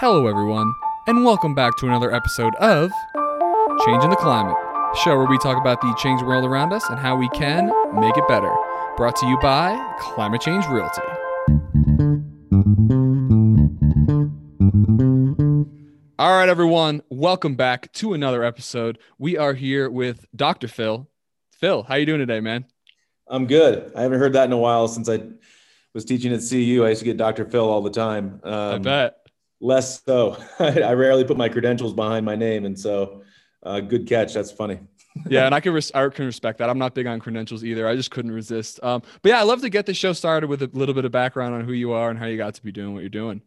Hello, everyone, and welcome back to another episode of Changing the Climate, a show where we talk about the changing world around us and how we can make it better. Brought to you by Climate Change Realty. All right, everyone, welcome back to another episode. We are here with Dr. Phil. Phil, how you doing today, man? I'm good. I haven't heard that in a while since I was teaching at CU. I used to get Dr. Phil all the time. Um, I bet. Less so. I rarely put my credentials behind my name, and so uh, good catch. That's funny. yeah, and I can res- I can respect that. I'm not big on credentials either. I just couldn't resist. Um, but yeah, I love to get the show started with a little bit of background on who you are and how you got to be doing what you're doing.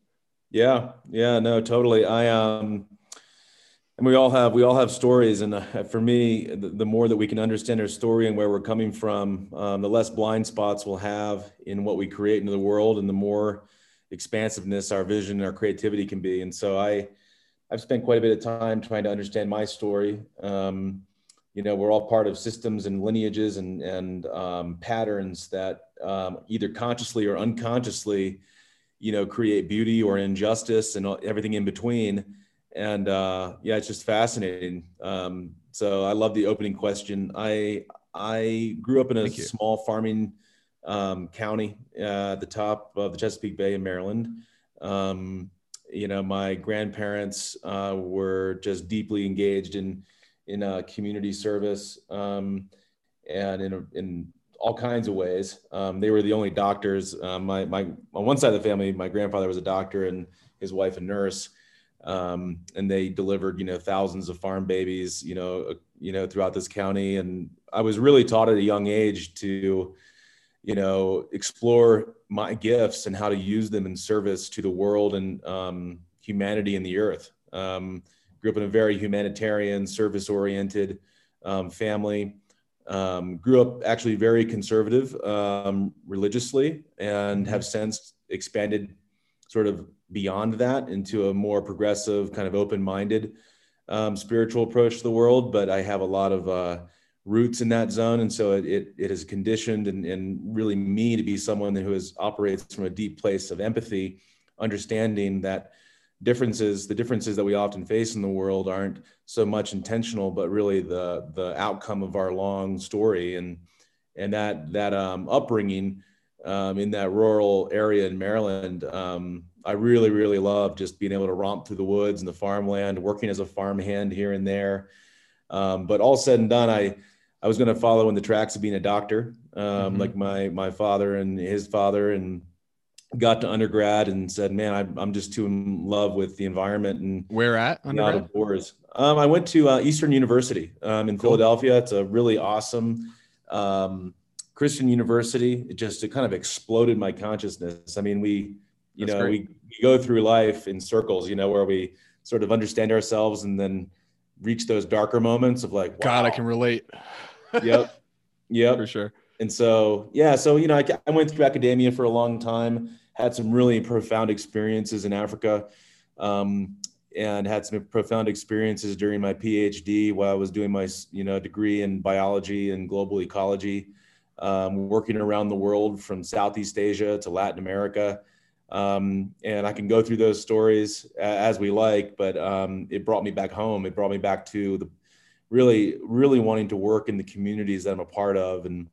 Yeah, yeah, no, totally. I um, and we all have we all have stories, and uh, for me, the, the, more that we can understand our story and where we're coming from, um, the less blind spots we'll have in what we create into the world, and the more expansiveness our vision and our creativity can be. And so I, I've spent quite a bit of time trying to understand my story. Um, you know, we're all part of systems and lineages and and um, patterns that um, either consciously or unconsciously you know create beauty or injustice and everything in between and uh, yeah it's just fascinating um, so i love the opening question i i grew up in a small farming um, county uh, at the top of the chesapeake bay in maryland um, you know my grandparents uh, were just deeply engaged in in uh, community service um, and in, in all kinds of ways. Um, they were the only doctors. Um, my, my, on one side of the family, my grandfather was a doctor and his wife a nurse. Um, and they delivered, you know, thousands of farm babies, you know, uh, you know, throughout this county. And I was really taught at a young age to, you know, explore my gifts and how to use them in service to the world and um, humanity and the earth. Um, grew up in a very humanitarian, service-oriented um, family um, grew up actually very conservative um, religiously and have since expanded sort of beyond that into a more progressive, kind of open minded um, spiritual approach to the world. But I have a lot of uh, roots in that zone. And so it, it, it has conditioned and, and really me to be someone who is, operates from a deep place of empathy, understanding that differences the differences that we often face in the world aren't so much intentional but really the the outcome of our long story and and that that um, upbringing um, in that rural area in maryland um, i really really love just being able to romp through the woods and the farmland working as a farmhand here and there um, but all said and done i i was going to follow in the tracks of being a doctor um, mm-hmm. like my my father and his father and got to undergrad and said, "Man, I'm, I'm just too in love with the environment and where at undergrad? out of doors." Um, I went to uh, Eastern University um, in cool. Philadelphia. It's a really awesome um, Christian university. It just it kind of exploded my consciousness. I mean, we, you That's know, we, we go through life in circles. You know, where we sort of understand ourselves and then reach those darker moments of like, wow. God, I can relate. Yep. Yep. For sure. And so, yeah, so, you know, I, I went through academia for a long time had some really profound experiences in Africa, um, and had some profound experiences during my PhD while I was doing my you know degree in biology and global ecology, um, working around the world from Southeast Asia to Latin America. Um, and I can go through those stories as we like, but um, it brought me back home. It brought me back to the really, really wanting to work in the communities that I'm a part of, and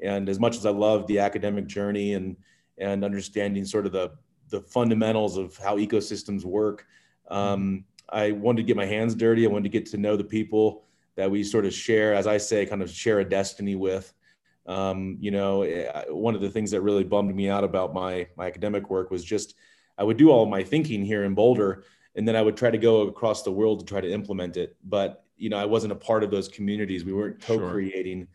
and as much as I love the academic journey and and understanding sort of the the fundamentals of how ecosystems work. Um, I wanted to get my hands dirty. I wanted to get to know the people that we sort of share, as I say, kind of share a destiny with. Um, you know, one of the things that really bummed me out about my my academic work was just I would do all my thinking here in Boulder, and then I would try to go across the world to try to implement it. But you know, I wasn't a part of those communities. We weren't co-creating,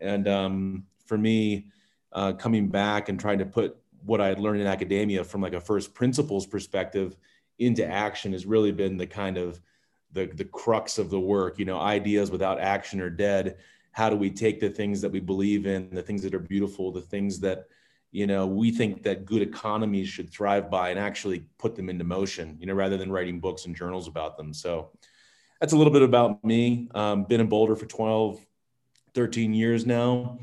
sure. and um, for me, uh, coming back and trying to put what I had learned in academia from like a first principles perspective into action has really been the kind of the the crux of the work. You know, ideas without action are dead. How do we take the things that we believe in, the things that are beautiful, the things that you know we think that good economies should thrive by, and actually put them into motion. You know, rather than writing books and journals about them. So that's a little bit about me. Um, been in Boulder for 12, 13 years now,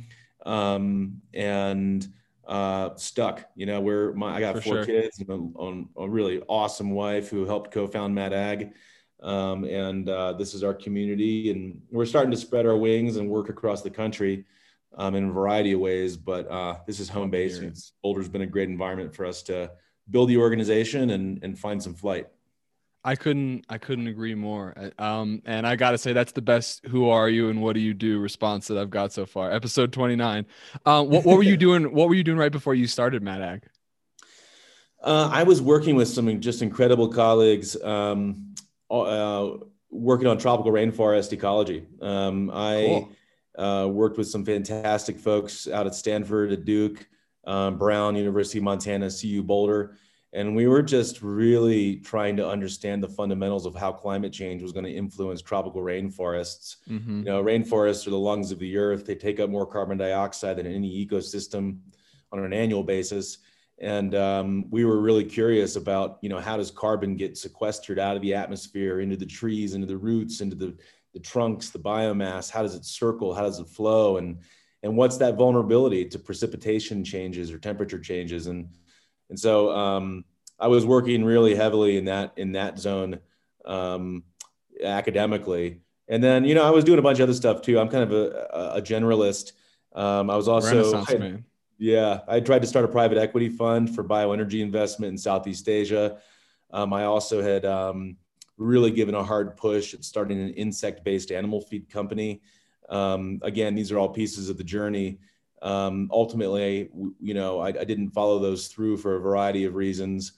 um, and uh, stuck. You know, where my I got For four sure. kids and a, a really awesome wife who helped co-found Mad Ag. Um, and uh, this is our community, and we're starting to spread our wings and work across the country um, in a variety of ways. But uh, this is home base. Hear it. It's, Boulder's been a great environment for us to build the organization and and find some flight. I couldn't I couldn't agree more. Uh, Um, and I gotta say that's the best "Who are you and what do you do?" response that I've got so far. Episode twenty nine. Um, what, what were you doing? What were you doing right before you started Mad Ag? Uh, I was working with some just incredible colleagues, um, uh, working on tropical rainforest ecology. Um, I uh, worked with some fantastic folks out at Stanford, at Duke, um, Brown, University Montana, CU Boulder, and we were just really trying to understand the fundamentals of how climate change was going to influence tropical rainforests. Mm-hmm. You know, rainforests are the lungs of the earth. They take up more carbon dioxide than any ecosystem on an annual basis. And um, we were really curious about, you know, how does carbon get sequestered out of the atmosphere into the trees, into the roots, into the, the trunks, the biomass? How does it circle? How does it flow? And and what's that vulnerability to precipitation changes or temperature changes? And and so um, I was working really heavily in that in that zone um, academically. And then, you know, I was doing a bunch of other stuff too. I'm kind of a, a- generalist. Um, I was also, I- yeah, I tried to start a private equity fund for bioenergy investment in Southeast Asia. Um, I also had um, really given a hard push at starting an insect based animal feed company. Um, again, these are all pieces of the journey. Um, ultimately, you know, I, I didn't follow those through for a variety of reasons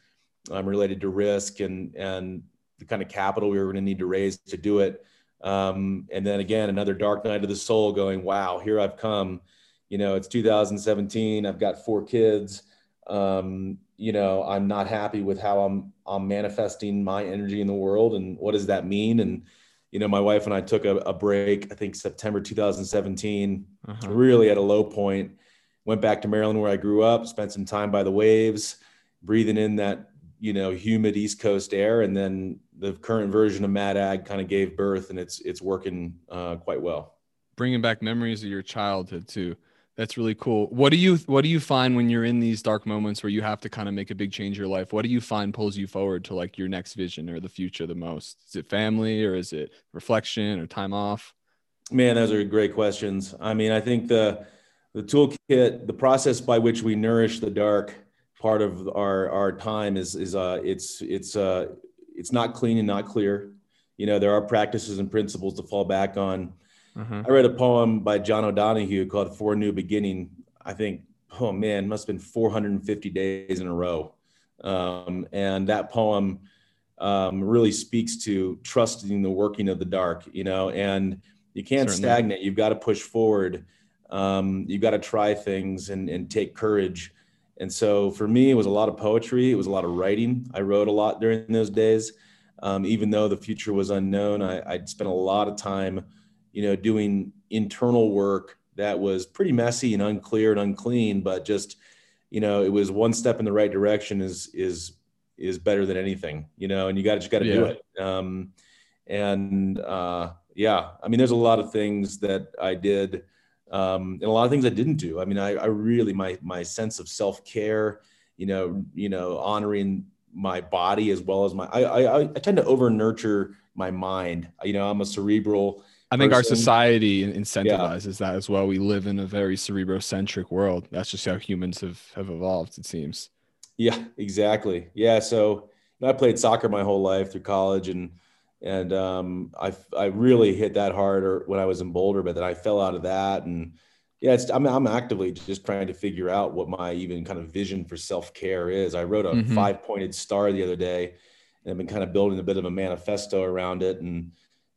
um, related to risk and, and the kind of capital we were going to need to raise to do it. Um, and then again, another dark night of the soul going, wow, here I've come. You know it's 2017 i've got four kids. Um, you know i'm not happy with how i'm i'm manifesting my energy in the world and what does that mean? And you know my wife and i took a, a break i think september 2017 Uh-huh. really at a low point went back to maryland where i grew up spent some time by the waves breathing in that you know humid east coast air and then the current version of mad ag kind of gave birth and it's it's working uh, quite well Bringing back memories of your childhood too. That's really cool. What do you What do you find when you're in these dark moments where you have to kind of make a big change in your life? What do you find pulls you forward to like your next vision or the future the most? Is it family or is it reflection or time off? Man, those are great questions. I mean, I think the the toolkit, the process by which we nourish the dark part of our our time is is uh it's it's uh it's not clean and not clear. You know, there are practices and principles to fall back on. Uh-huh. I read a poem by John O'Donohue called For a New Beginning. I think, oh man, must have been 450 days in a row. Um, and that poem um, really speaks to trusting the working of the dark, you know, and you can't Certainly. stagnate. You've got to push forward. Um, you've got to try things and, and take courage. And so for me, it was a lot of poetry. It was a lot of writing. I wrote a lot during those days. Um, even though the future was unknown, I, I'd spent a lot of time you know, doing internal work that was pretty messy and unclear and unclean, but just, you know, it was one step in the right direction is is is better than anything, you know, and you got to just got to do it. Um, and uh, yeah, I mean, there's a lot of things that I did, um, and a lot of things I didn't do. I mean, I, I really my my sense of self care, you know, you know, honoring my body as well as my I I, I tend to over nurture my mind. You know, I'm a cerebral I think our society in- incentivizes that as well. We live in a very cerebrocentric world. That's just how humans have have evolved. It seems. Yeah, exactly. Yeah, so you know, I played soccer my whole life through college, and and um, I I really hit that harder when I was in Boulder, but then I fell out of that, and yeah, it's I'm I'm actively just trying to figure out what my even kind of vision for self care is. I wrote a Mhm. five pointed star the other day, and I've been kind of building a bit of a manifesto around it, and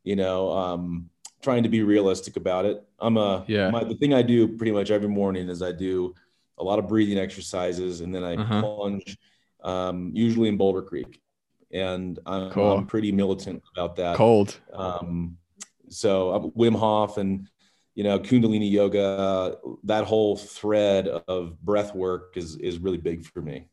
you know, um, trying to be realistic about it. I'm a Yeah. My, the thing I do pretty much every morning is I do a lot of breathing exercises, and then I Uh-huh. plunge, um, usually in Boulder Creek, and I'm, Cool. I'm pretty militant about that. Cold. Um, so uh, Wim Hof and you know Kundalini yoga, that whole thread of breath work is is really big for me.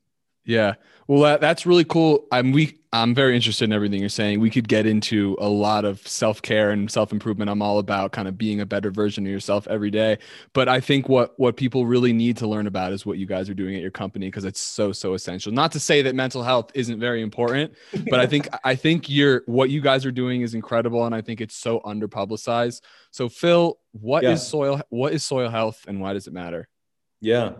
Yeah. Well, that, that's really cool. I'm we I'm very interested in everything you're saying. We could get into a lot of self-care and self-improvement. I'm all about kind of being a better version of yourself every day. But I think what what people really need to learn about is what you guys are doing at your company because it's so so essential. Not to say that mental health isn't very important, but I think I think you're what you guys are doing is incredible and I think it's so underpublicized. So Phil, what yeah. is soil what is soil health and why does it matter? Yeah.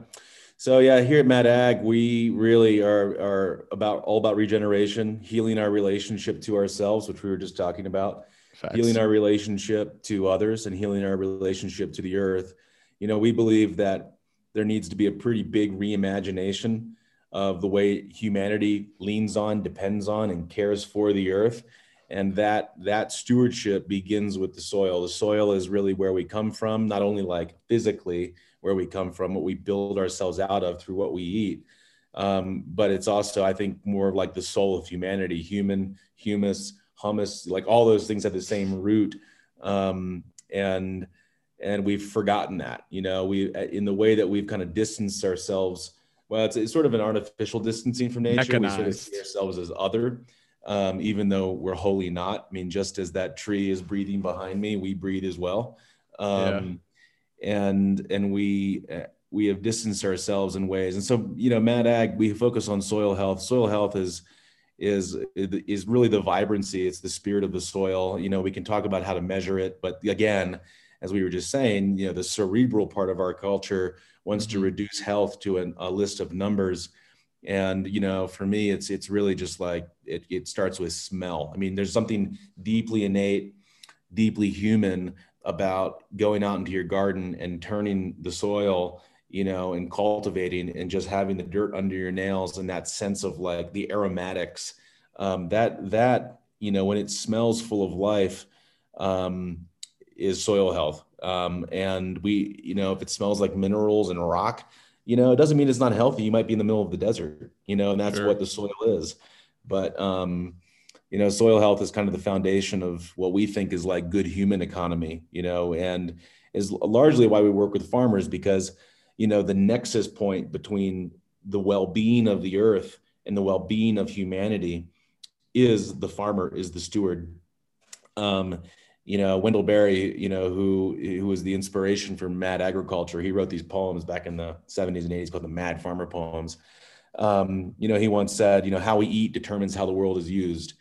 So yeah, here at Mad Ag, we really are are about all about regeneration, healing our relationship to ourselves, which we were just talking about, Facts. healing our relationship to others, and healing our relationship to the earth. You know, we believe that there needs to be a pretty big reimagination of the way humanity leans on, depends on, and cares for the earth. And that that stewardship begins with the soil. The soil is really where we come from, not only like physically, where we come from, what we build ourselves out of through what we eat. Um, but it's also, I think, more of like the soul of humanity, human, humus, humus, like all those things have the same root. Um, and and we've forgotten that, you know, we in the way that we've kind of distanced ourselves. Well, it's, it's sort of an artificial distancing from nature. Mechanized. We sort of see ourselves as other, um, even though we're wholly not. I mean, just as that tree is breathing behind me, we breathe as well. Um, and and we uh, we have distanced ourselves in ways. And so, you know, Mad Ag, we focus on soil health. Soil health is is is really the vibrancy. It's the spirit of the soil. You know, we can talk about how to measure it, but again, as we were just saying, you know, the cerebral part of our culture wants mm-hmm. to reduce health to an, a list of numbers. And you know, for me, it's it's really just like it. It starts with smell. I mean, there's something deeply innate, deeply human about going out into your garden and turning the soil you know and cultivating and just having the dirt under your nails and that sense of like the aromatics um, that that you know when it smells full of life um, is soil health um, and we you know if it smells like minerals and rock you know it doesn't mean it's not healthy. You might be in the middle of the desert you know and that's sure. what the soil is. But um you know soil health is kind of the foundation of what we think is like good human economy you know and is largely why we work with farmers because you know the nexus point between the well-being of the earth and the well-being of humanity is the farmer is the steward. Um, you know wendell berry you know who who was the inspiration for mad agriculture he wrote these poems back in the 70s and 80s called the mad farmer poems um, you know he once said you know how we eat determines how the world is used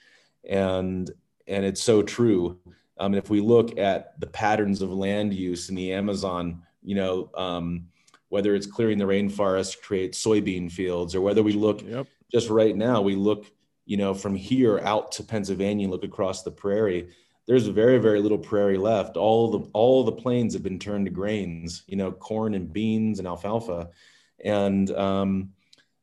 and and it's so true. Um, if we look at the patterns of land use in the Amazon, you know, um, whether it's clearing the rainforest to create soybean fields, or whether we look yep. just right now, we look, you know, from here out to Pennsylvania and look across the prairie. There's very, very little prairie left. All the all the plains have been turned to grains, you know, corn and beans and alfalfa, and um,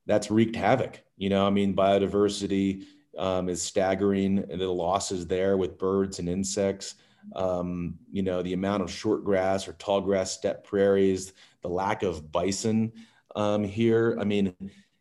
that's wreaked havoc. You know, I mean, biodiversity um, is staggering. The losses there with birds and insects. Um, you know, the amount of short grass or tall grass steppe prairies, the lack of bison um, here. I mean,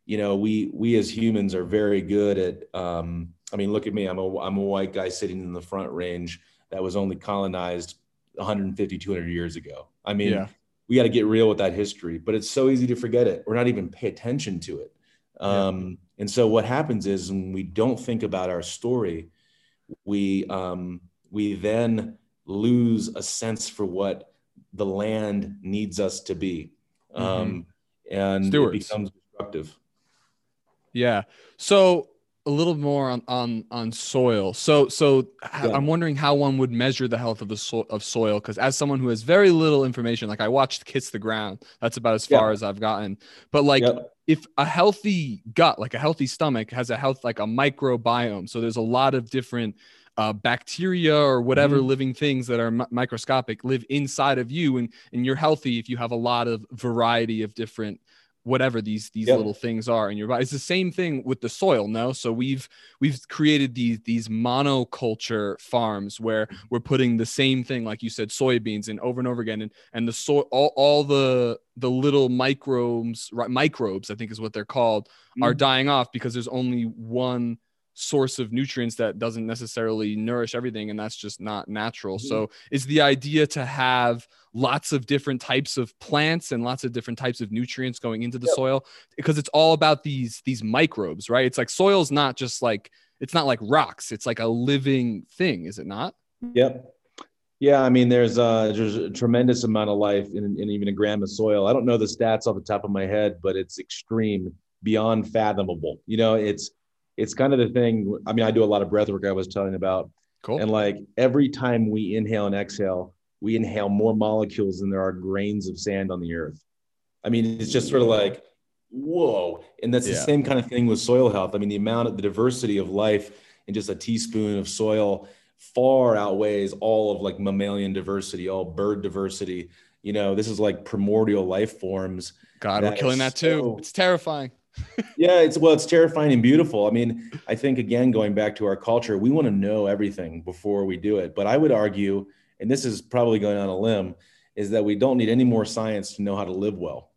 you know, we we as humans are very good at. Um, I mean, look at me. I'm a I'm a white guy sitting in the front range that was only colonized 150, 200 years ago. I mean, yeah. we got to get real with that history, but it's so easy to forget it or not even pay attention to it. Um, and so what happens is when we don't think about our story, we um, we then lose a sense for what the land needs us to be, mm-hmm. um, and Stewards. it becomes destructive. Yeah. So a little more on on on soil. So so yeah. I'm wondering how one would measure the health of the so- of soil because as someone who has very little information, like I watched Kiss the Ground, that's about as far yeah. as I've gotten. But like if a healthy gut, like a healthy stomach, has a health like a microbiome, so there's a lot of different uh, bacteria or whatever mm-hmm. living things that are m- microscopic live inside of you, and and you're healthy if you have a lot of variety of different whatever these these yep. little things are in your body. It's the same thing with the soil, no? So we've we've created these these monoculture farms where mm-hmm. we're putting the same thing, like you said, soybeans and over and over again, and and the soil all, all the the little microbes right, microbes I think is what they're called mm-hmm. are dying off because there's only one source of nutrients that doesn't necessarily nourish everything and that's just not natural Mhm. so is the idea to have lots of different types of plants and lots of different types of nutrients going into the Yep. soil because it's all about these these microbes right it's like soil's not just like it's not like rocks it's like a living thing is it not Yep. Yeah, I mean, there's uh, there's a tremendous amount of life in, in even a gram of soil. I don't know the stats off the top of my head, but it's extreme, beyond fathomable. You know, it's it's kind of the thing. I mean, I do a lot of breath work I was telling about, cool and like every time we inhale and exhale, we inhale more molecules than there are grains of sand on the earth. I mean, it's just sort of like, whoa. And that's the same kind of thing with soil health. I mean, the amount of the diversity of life in just a teaspoon of soil far outweighs all of like mammalian diversity, all bird diversity. You know, this is like primordial life forms. god we're killing that too so- it's terrifying Yeah, it's well, it's terrifying and beautiful. I mean, I think again, going back to our culture, we want to know everything before we do it. But I would argue, and this is probably going on a limb, is that we don't need any more science to know how to live well.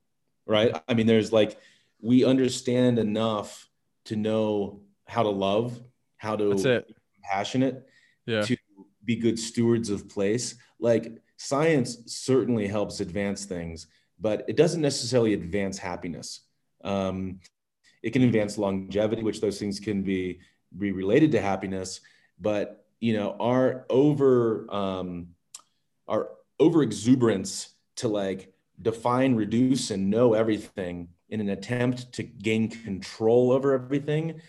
Right. I mean, there's like we understand enough to know how to love, how to that's it be compassionate, yeah to be good stewards of place. Like science certainly helps advance things, but it doesn't necessarily advance happiness. Um, it can advance longevity, which those things can be be related to happiness. But you know, our over um, our over exuberance to like define, reduce, and know everything in an attempt to gain control over everything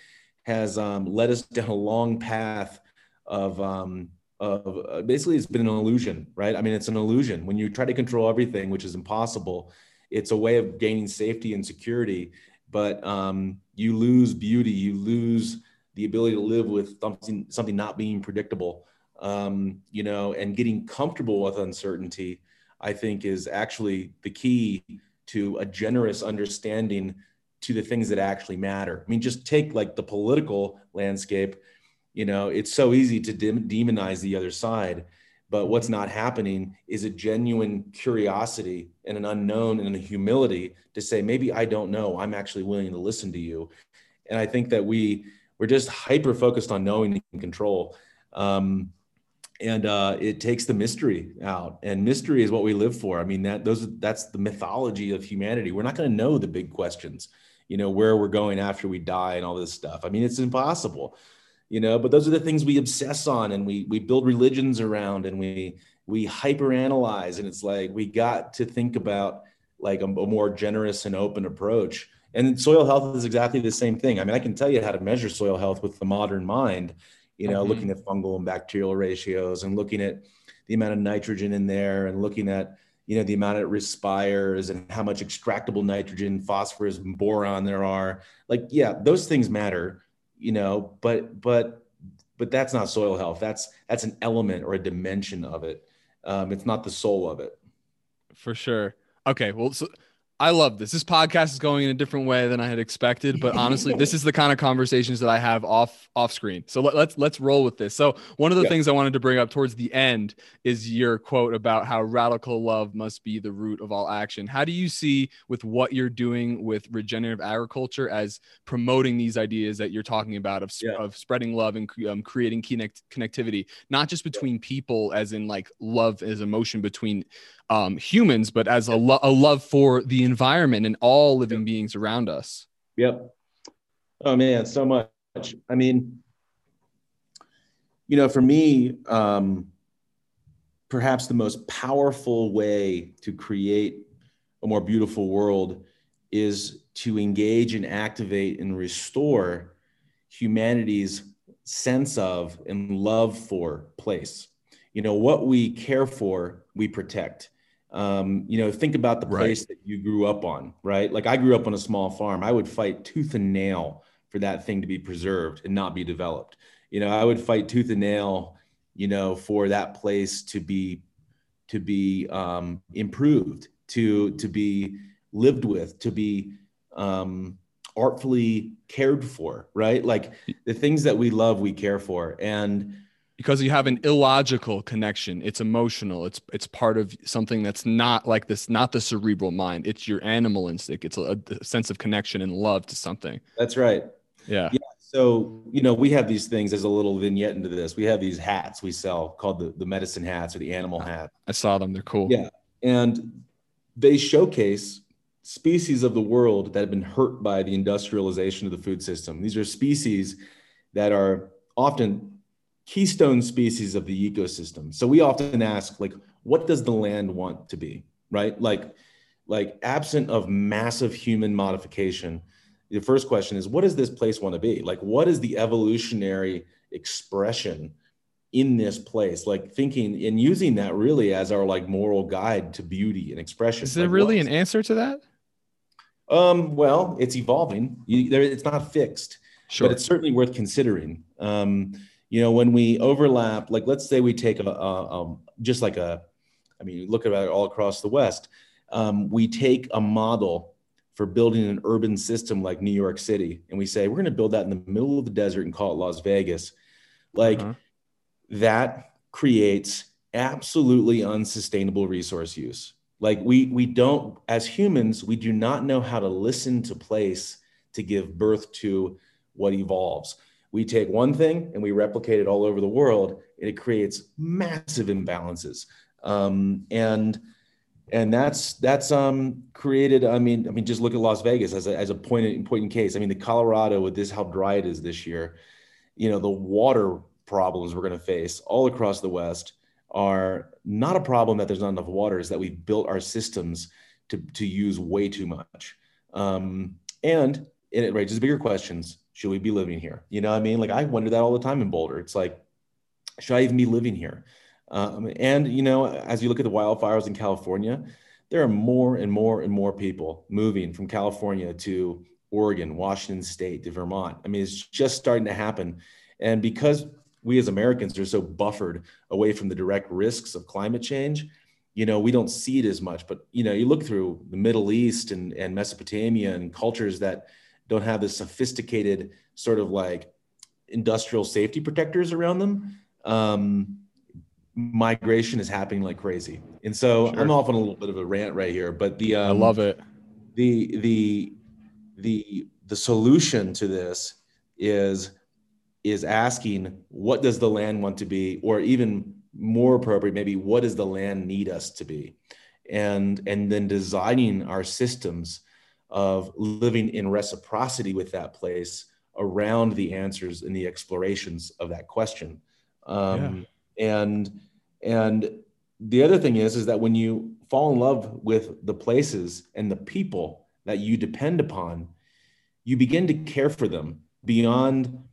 has um, led us down a long path of um, of uh, basically it's been an illusion, right? I mean, it's an illusion when you try to control everything, which is impossible. It's a way of gaining safety and security, but um, you lose beauty, you lose the ability to live with something something not being predictable, um, you know, and getting comfortable with uncertainty. I think is actually the key to a generous understanding to the things that actually matter. I mean, just take like the political landscape you know it's so easy to dim- demonize the other side but what's not happening is a genuine curiosity and an unknown and a humility to say maybe i don't know. I'm actually willing to listen to you. And i think that we we're just hyper focused on knowing and control. Um, and uh, it takes the mystery out. And mystery is what we live for. I mean that those that's the mythology of humanity. We're not going to know the big questions you know where we're going after we die and all this stuff. I mean it's impossible you know but those are the things we obsess on and we we build religions around and we we hyper analyze and it's like we got to think about like a, a, more generous and open approach. And soil health is exactly the same thing. I mean i can tell you how to measure soil health with the modern mind you know mm-hmm. looking at fungal and bacterial ratios and looking at the amount of nitrogen in there and looking at you know the amount it respires and how much extractable nitrogen phosphorus and boron there are. Like yeah those things matter you know but but but that's not soil health. That's that's an element or a dimension of it. Um, it's not the soul of it. For sure. Okay well so I love this. This podcast is going in a different way than I had expected, but honestly, this is the kind of conversations that I have off off screen. So let, us let's, let's roll with this. So one of the yeah. things I wanted to bring up towards the end is your quote about how radical love must be the root of all action. How do you see with what you're doing with regenerative agriculture as promoting these ideas that you're talking about of, yeah. of spreading love and um, creating connect, connectivity, not just between people, as in like love as emotion between um, humans, but as a, lo- a love for the environment and all living beings around us. Yep. Oh man, so much. I mean, you know, for me, um, perhaps the most powerful way to create a more beautiful world is to engage and activate and restore humanity's sense of and love for place. You know, what we care for, we protect um, you know, think about the place right. that you grew up on, right? Like I grew up on a small farm. I would fight tooth and nail for that thing to be preserved and not be developed. You know, I would fight tooth and nail, you know, for that place to be to be um, improved, to to be lived with, to be um, artfully cared for, right? Like the things that we love, we care for, and because you have an illogical connection it's emotional it's it's part of something that's not like this not the cerebral mind it's your animal instinct it's a, a sense of connection and love to something that's right yeah yeah So, you know, we have these things as a little vignette into this. We have these hats we sell called the, the medicine hats or the animal hat. I saw them. They're cool. Yeah. And they showcase species of the world that have been hurt by the industrialization of the food system. These are species that are often keystone species of the ecosystem. So we often ask, like, what does the land want to be? Right? Like, like absent of massive human modification, the first question is, what does this place want to be? Like, what is the evolutionary expression in this place? Like thinking and using that really as our like moral guide to beauty and expression. Is there like, really an answer to that? Um, well, it's evolving. You, there, it's not fixed, Sure. but it's certainly worth considering. Um, you know, when we overlap, like let's say we take a, a um, just like a, I mean, look at it all across the West. Um, we take a model for building an urban system like New York City, and we say we're going to build that in the middle of the desert and call it Las Vegas. Like Uh-huh. that creates absolutely unsustainable resource use like we we don't as humans we do not know how to listen to place to give birth to what evolves we take one thing and we replicate it all over the world and it creates massive imbalances. Um, and and that's that's um, created i mean i mean just look at las vegas as a, as a point in point case. I mean the colorado with this how dry it is this year you know the water problems we're going to face all across the west are not a problem that there's not enough water is that we've built our systems to, to use way too much. Um, and it raises bigger questions should we be living here? You know what i mean? Like i wonder that all the time in boulder. It's like should i even be living here? Um, and you know as you look at the wildfires in california there are more and more and more people moving from california to oregon washington state to vermont. I mean it's just starting to happen. And because we as Americans are so buffered away from the direct risks of climate change, you know, we don't see it as much. But you know, you look through the Middle East and, and Mesopotamia and cultures that don't have the sophisticated sort of like industrial safety protectors around them. Um, migration is happening like crazy, and so Sure. I'm off on a little bit of a rant right here. But the um, I love it. the the the the solution to this is is asking what does the land want to be or even more appropriate maybe what does the land need us to be and and then designing our systems of living in reciprocity with that place around the answers and the explorations of that question um, and and the other thing is is that when you fall in love with the places and the people that you depend upon you begin to care for them beyond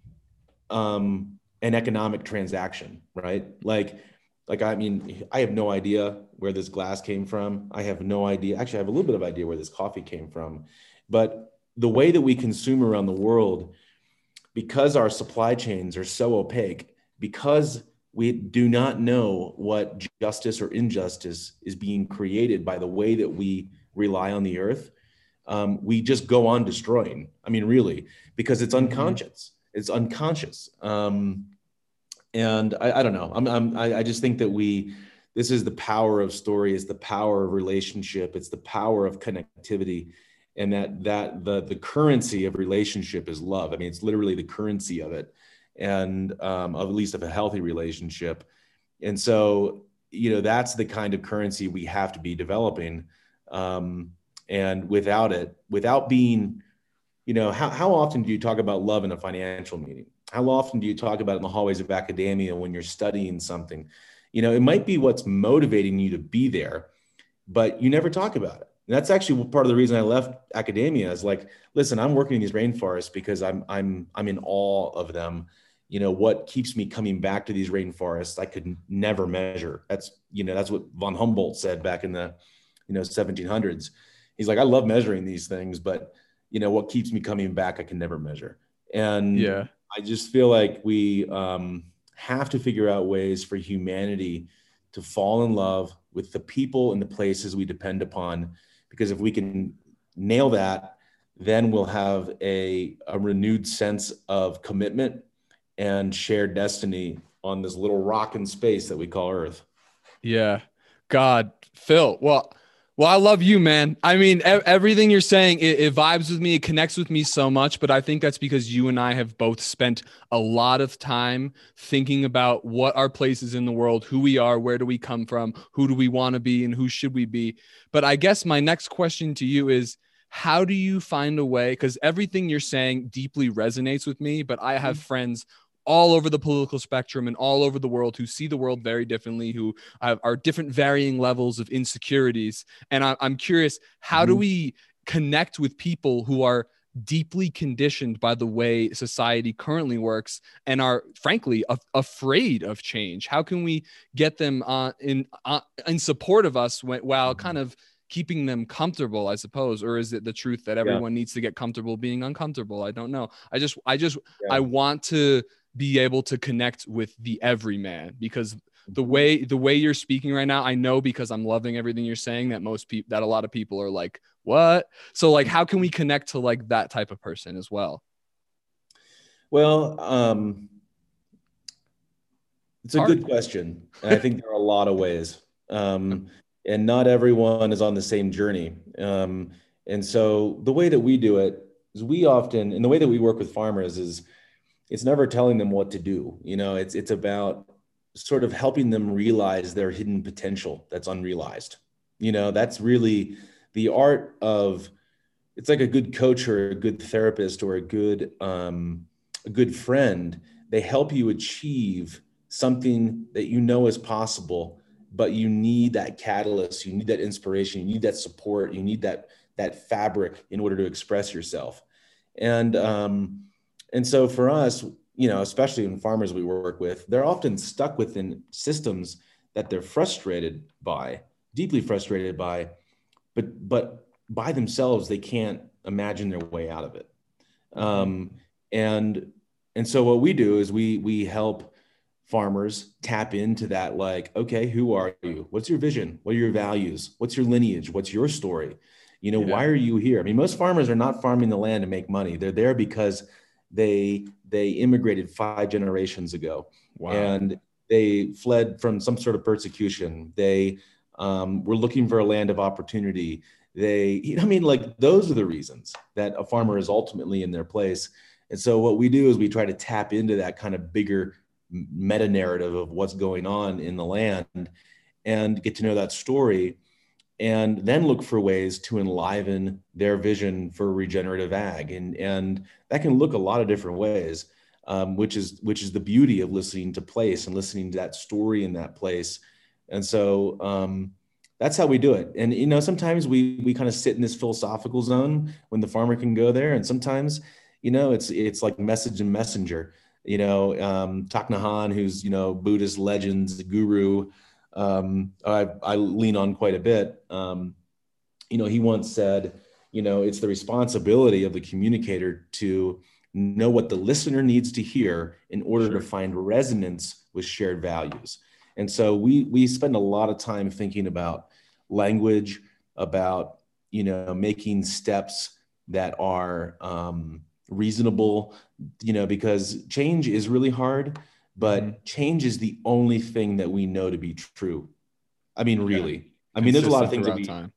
um, an economic transaction, right? Like, like I mean, I have no idea where this glass came from. I have no idea. Actually, I have a little bit of idea where this coffee came from, but the way that we consume around the world, because our supply chains are so opaque, because we do not know what justice or injustice is being created by the way that we rely on the earth, um, we just go on destroying. I mean, really, because it's unconscious. It's unconscious. Um, and I, I don't know. I'm, I'm, I, I just think that we, this is the power of story. It's the power of relationship. It's the power of connectivity, and that that the the currency of relationship is love. I mean, it's literally the currency of it, and um, of at least of a healthy relationship. And so, you know, that's the kind of currency we have to be developing. Um, and without it, without being, you know, how, how often do you talk about love in a financial meeting? How often do you talk about in the hallways of academia when you're studying something? You know, it might be what's motivating you to be there, but you never talk about it. And that's actually part of the reason I left academia is like, listen, I'm working in these rainforests because I'm I'm I'm in awe of them. You know, what keeps me coming back to these rainforests, I could never measure. That's, you know, that's what von Humboldt said back in the, you know, 1700s. He's like, I love measuring these things, but you know, what keeps me coming back, I can never measure. And Yeah. I just feel like we um, have to figure out ways for humanity to fall in love with the people and the places we depend upon. Because if we can nail that, then we'll have a, a renewed sense of commitment and shared destiny on this little rock in space that we call Earth. Yeah. God, Phil. Well, Well, I love you, man. I mean, everything you're saying, it, it, vibes with me. It connects with me so much. But I think that's because you and I have both spent a lot of time thinking about what our places in the world, who we are, where do we come from, who do we want to be, and who should we be. But I guess my next question to you is how do you find a way? Because everything you're saying deeply resonates with me, but I have mm-hmm. friends all over the political spectrum and all over the world who see the world very differently, who have, are different varying levels of insecurities. And I, am curious, how mm-hmm. do we connect with people who are deeply conditioned by the way society currently works and are frankly afraid of change how can we get them uh, in uh, in support of us while mm-hmm. kind of keeping them comfortable i suppose or is it the truth that everyone yeah. needs to get comfortable being uncomfortable i don't know i just i just yeah. i want to be able to connect with the everyman because the mm-hmm. way the way you're speaking right now i know because i'm loving everything you're saying that most people that a lot of people are like what? So like how can we connect to like that type of person as well? Well um it's a Hard. good question and i think there are a lot of ways. Um and not everyone is on the same journey. Um and so the way that we do it is we often and the way that we work with farmers is it's never telling them what to do. You know, it's it's about sort of helping them realize their hidden potential that's unrealized. You know, that's really the art of it's like a good coach or a good therapist or a good um, a good friend. They help you achieve something that you know is possible, but you need that catalyst, you need that inspiration, you need that support, you need that that fabric in order to express yourself. And um, and so for us, you know, especially in farmers we work with, they're often stuck within systems that they're frustrated by, deeply frustrated by, but but by themselves they can't imagine their way out of it. Um, and and so what we do is we we help farmers tap into that like okay who are you? What's your vision? What are your values? What's your lineage? What's your story? You know yeah. why are you here? I mean most farmers are not farming the land to make money. They're there because they they immigrated five generations ago, wow. and they fled from some sort of persecution. They um, were looking for a land of opportunity. They, I mean, like those are the reasons that a farmer is ultimately in their place. And so what we do is we try to tap into that kind of bigger meta narrative of what's going on in the land and get to know that story and then look for ways to enliven their vision for regenerative ag. And and that can look a lot of different ways um, which is which is the beauty of listening to place and listening to that story in that place. And so um, that's how we do it. And you know sometimes we we kind of sit in this philosophical zone when the farmer can go there. And sometimes you know it's it's like message and messenger you know um, who's you know buddhist legends guru um, I, I, lean on quite a bit. Um, you know, he once said, you know, it's the responsibility of the communicator to know what the listener needs to hear in order sure. to find resonance with shared values. And so we we spend a lot of time thinking about language, about you know making steps that are um, reasonable, you know, because change is really hard but mm-hmm. change is the only thing that we know to be true. I mean, okay. really. I mean, there's a lot of things that we, time.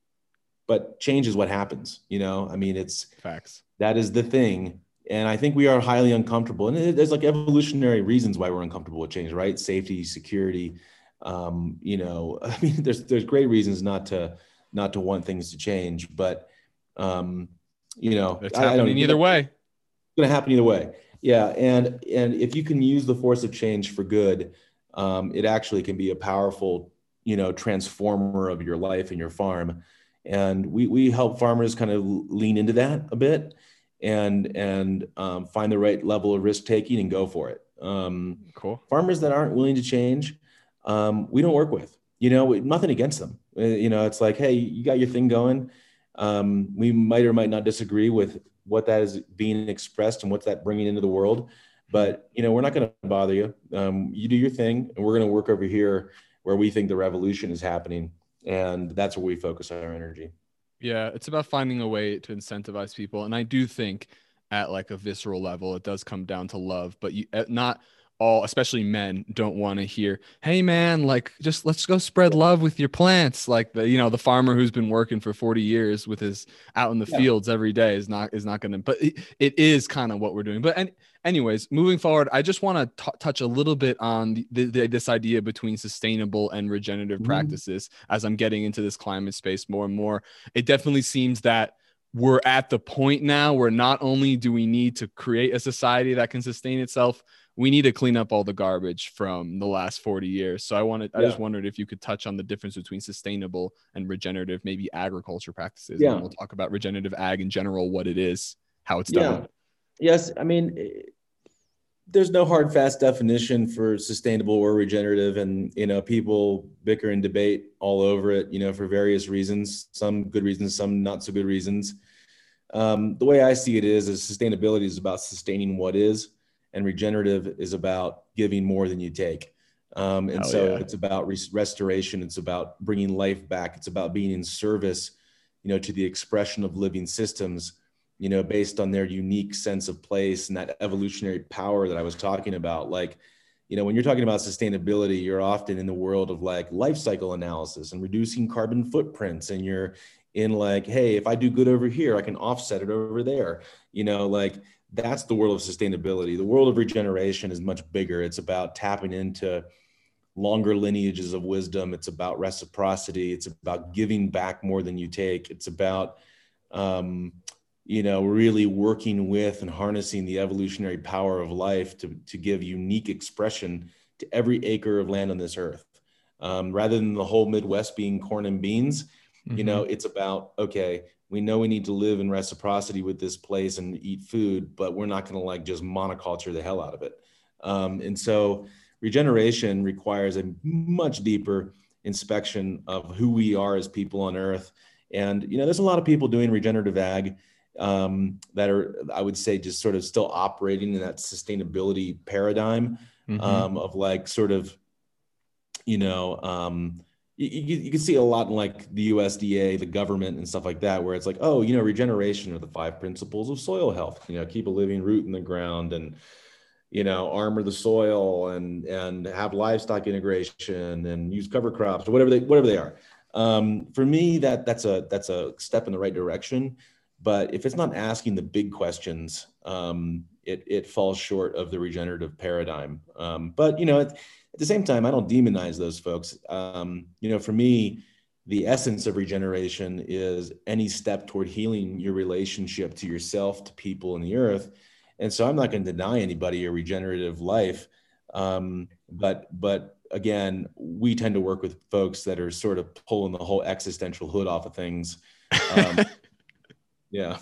but change is what happens. You know, I mean, it's facts. That is the thing, and I think we are highly uncomfortable. And there's like evolutionary reasons why we're uncomfortable with change, right? Safety, security. Um, you know, I mean, there's there's great reasons not to not to want things to change, but um, you know, it's happening I, I either way. It's going to happen either way. Yeah, and and if you can use the force of change for good, um, it actually can be a powerful, you know, transformer of your life and your farm. And we we help farmers kind of lean into that a bit, and and um, find the right level of risk taking and go for it. Um, cool. Farmers that aren't willing to change, um, we don't work with. You know, nothing against them. Uh, you know, it's like, hey, you got your thing going. Um, we might or might not disagree with what that is being expressed and what's that bringing into the world. But you know, we're not going to bother you. Um, you do your thing, and we're going to work over here where we think the revolution is happening, and that's where we focus our energy. Yeah, it's about finding a way to incentivize people, and I do think at like a visceral level, it does come down to love, but you not all especially men don't want to hear hey man like just let's go spread love with your plants like the you know the farmer who's been working for 40 years with his out in the yeah. fields every day is not is not going to but it, it is kind of what we're doing but and anyways moving forward i just want to touch a little bit on the, the, this idea between sustainable and regenerative mm-hmm. practices as i'm getting into this climate space more and more it definitely seems that we're at the point now where not only do we need to create a society that can sustain itself we need to clean up all the garbage from the last 40 years. So I wanted, I just wondered if you could touch on the difference between sustainable and regenerative, maybe agriculture practices. Yeah. And we'll talk about regenerative ag in general, what it is, how it's done. Yeah. Yes. I mean, eh, there's no hard, fast definition for sustainable or regenerative. And, you know, people bicker and debate all over it, you know, for various reasons, some good reasons, some not so good reasons. Um, the way I see it is, is sustainability is about sustaining what is and regenerative is about giving more than you take. Um, and so yeah. it's about res- restoration. It's about bringing life back. It's about being in service, you know, to the expression of living systems, you know, based on their unique sense of place and that evolutionary power that I was talking about. Like, you know, when you're talking about sustainability, you're often in the world of like life cycle analysis and reducing carbon footprints. And you're in like, hey, if I do good over here, I can offset it over there. You know, like that's the world of sustainability. The world of regeneration is much bigger. It's about tapping into longer lineages of wisdom. It's about reciprocity. It's about giving back more than you take. It's about, um, you know, really working with and harnessing the evolutionary power of life to, to give unique expression to every acre of land on this earth. Um, rather than the whole Midwest being corn and beans, mm-hmm. you know, it's about, okay, we know we need to live in reciprocity with this place and eat food, but we're not going to like just monoculture the hell out of it. Um, and so regeneration requires a much deeper inspection of who we are as people on earth. And, you know, there's a lot of people doing regenerative ag um, that are, I would say, just sort of still operating in that sustainability paradigm mm-hmm. um, of like sort of, you know, um, you, you, can see a lot in like the USDA, the government, and stuff like that, where it's like, oh, you know, regeneration are the five principles of soil health. You know, keep a living root in the ground and you know armor the soil and and have livestock integration and use cover crops or whatever they whatever they are. Um, for me, that that's a that's a step in the right direction. But if it's not asking the big questions, um, it it falls short of the regenerative paradigm. Um, but you know. It, at the same time, I don't demonize those folks. Um, you know, for me, the essence of regeneration is any step toward healing your relationship to yourself, to people, and the earth. And so I'm not going to deny anybody a regenerative life. Um, but but again, we tend to work with folks that are sort of pulling the whole existential hood off of things. Um, yeah.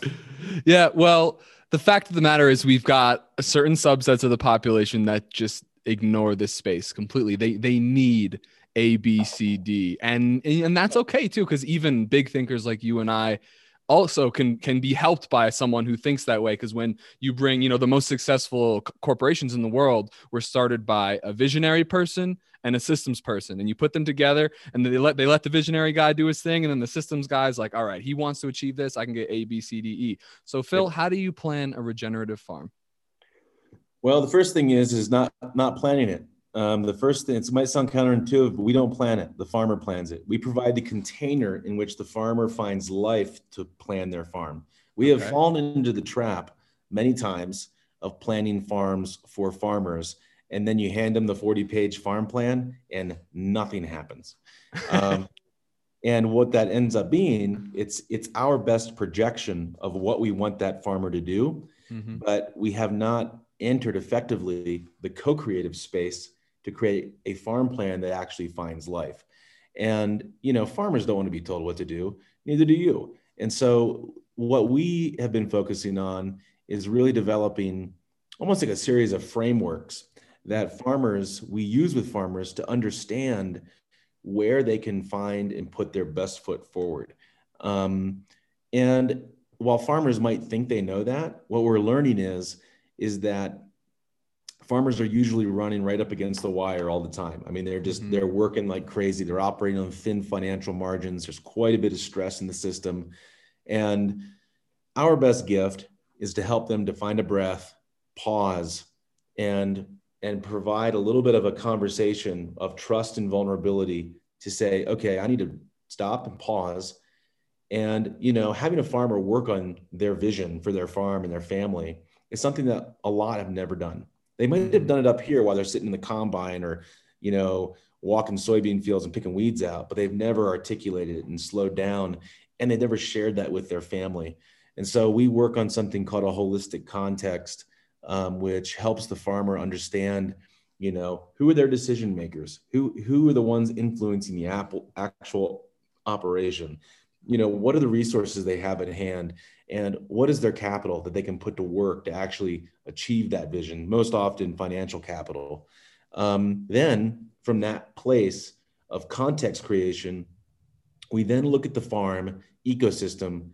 Yeah. Well, the fact of the matter is, we've got certain subsets of the population that just ignore this space completely. They they need A, B, C, D, and and that's okay too, because even big thinkers like you and I also can can be helped by someone who thinks that way. Because when you bring you know the most successful corporations in the world were started by a visionary person and a systems person. And you put them together and they let they let the visionary guy do his thing. And then the systems guy's like all right he wants to achieve this. I can get a b c d e. So phil how do you plan a regenerative farm well, the first thing is is not not planning it. Um, the first thing it might sound counterintuitive, but we don't plan it. The farmer plans it. We provide the container in which the farmer finds life to plan their farm. We have fallen into the trap many times of planning farms for farmers, and then you hand them the 40-page farm plan, and nothing happens. Um, and what that ends up being, it's it's our best projection of what we want that farmer to do, mm-hmm. but we have not entered effectively the co-creative space to create a farm plan that actually finds life. And you know, farmers don't want to be told what to do, neither do you. And so what we have been focusing on is really developing almost like a series of frameworks that farmers we use with farmers to understand where they can find and put their best foot forward. Um, and while farmers might think they know that, what we're learning is is that farmers are usually running right up against the wire all the time. I mean, they're just mm-hmm. they're working like crazy. They're operating on thin financial margins. There's quite a bit of stress in the system. And our best gift is to help them to find a breath, pause, and and provide a little bit of a conversation of trust and vulnerability to say, okay, I need to stop and pause. And, you know, having a farmer work on their vision for their farm and their family is something that a lot have never done. They might have done it up here while they're sitting in the combine or, you know, walking soybean fields and picking weeds out, but they've never articulated it and slowed down. And they never shared that with their family. And so we work on something called a holistic context um, which helps the farmer understand, you know, who are their decision makers, who who are the ones influencing the apple, actual operation, you know, what are the resources they have at hand, and what is their capital that they can put to work to actually achieve that vision. Most often, financial capital. Um, then, from that place of context creation, we then look at the farm ecosystem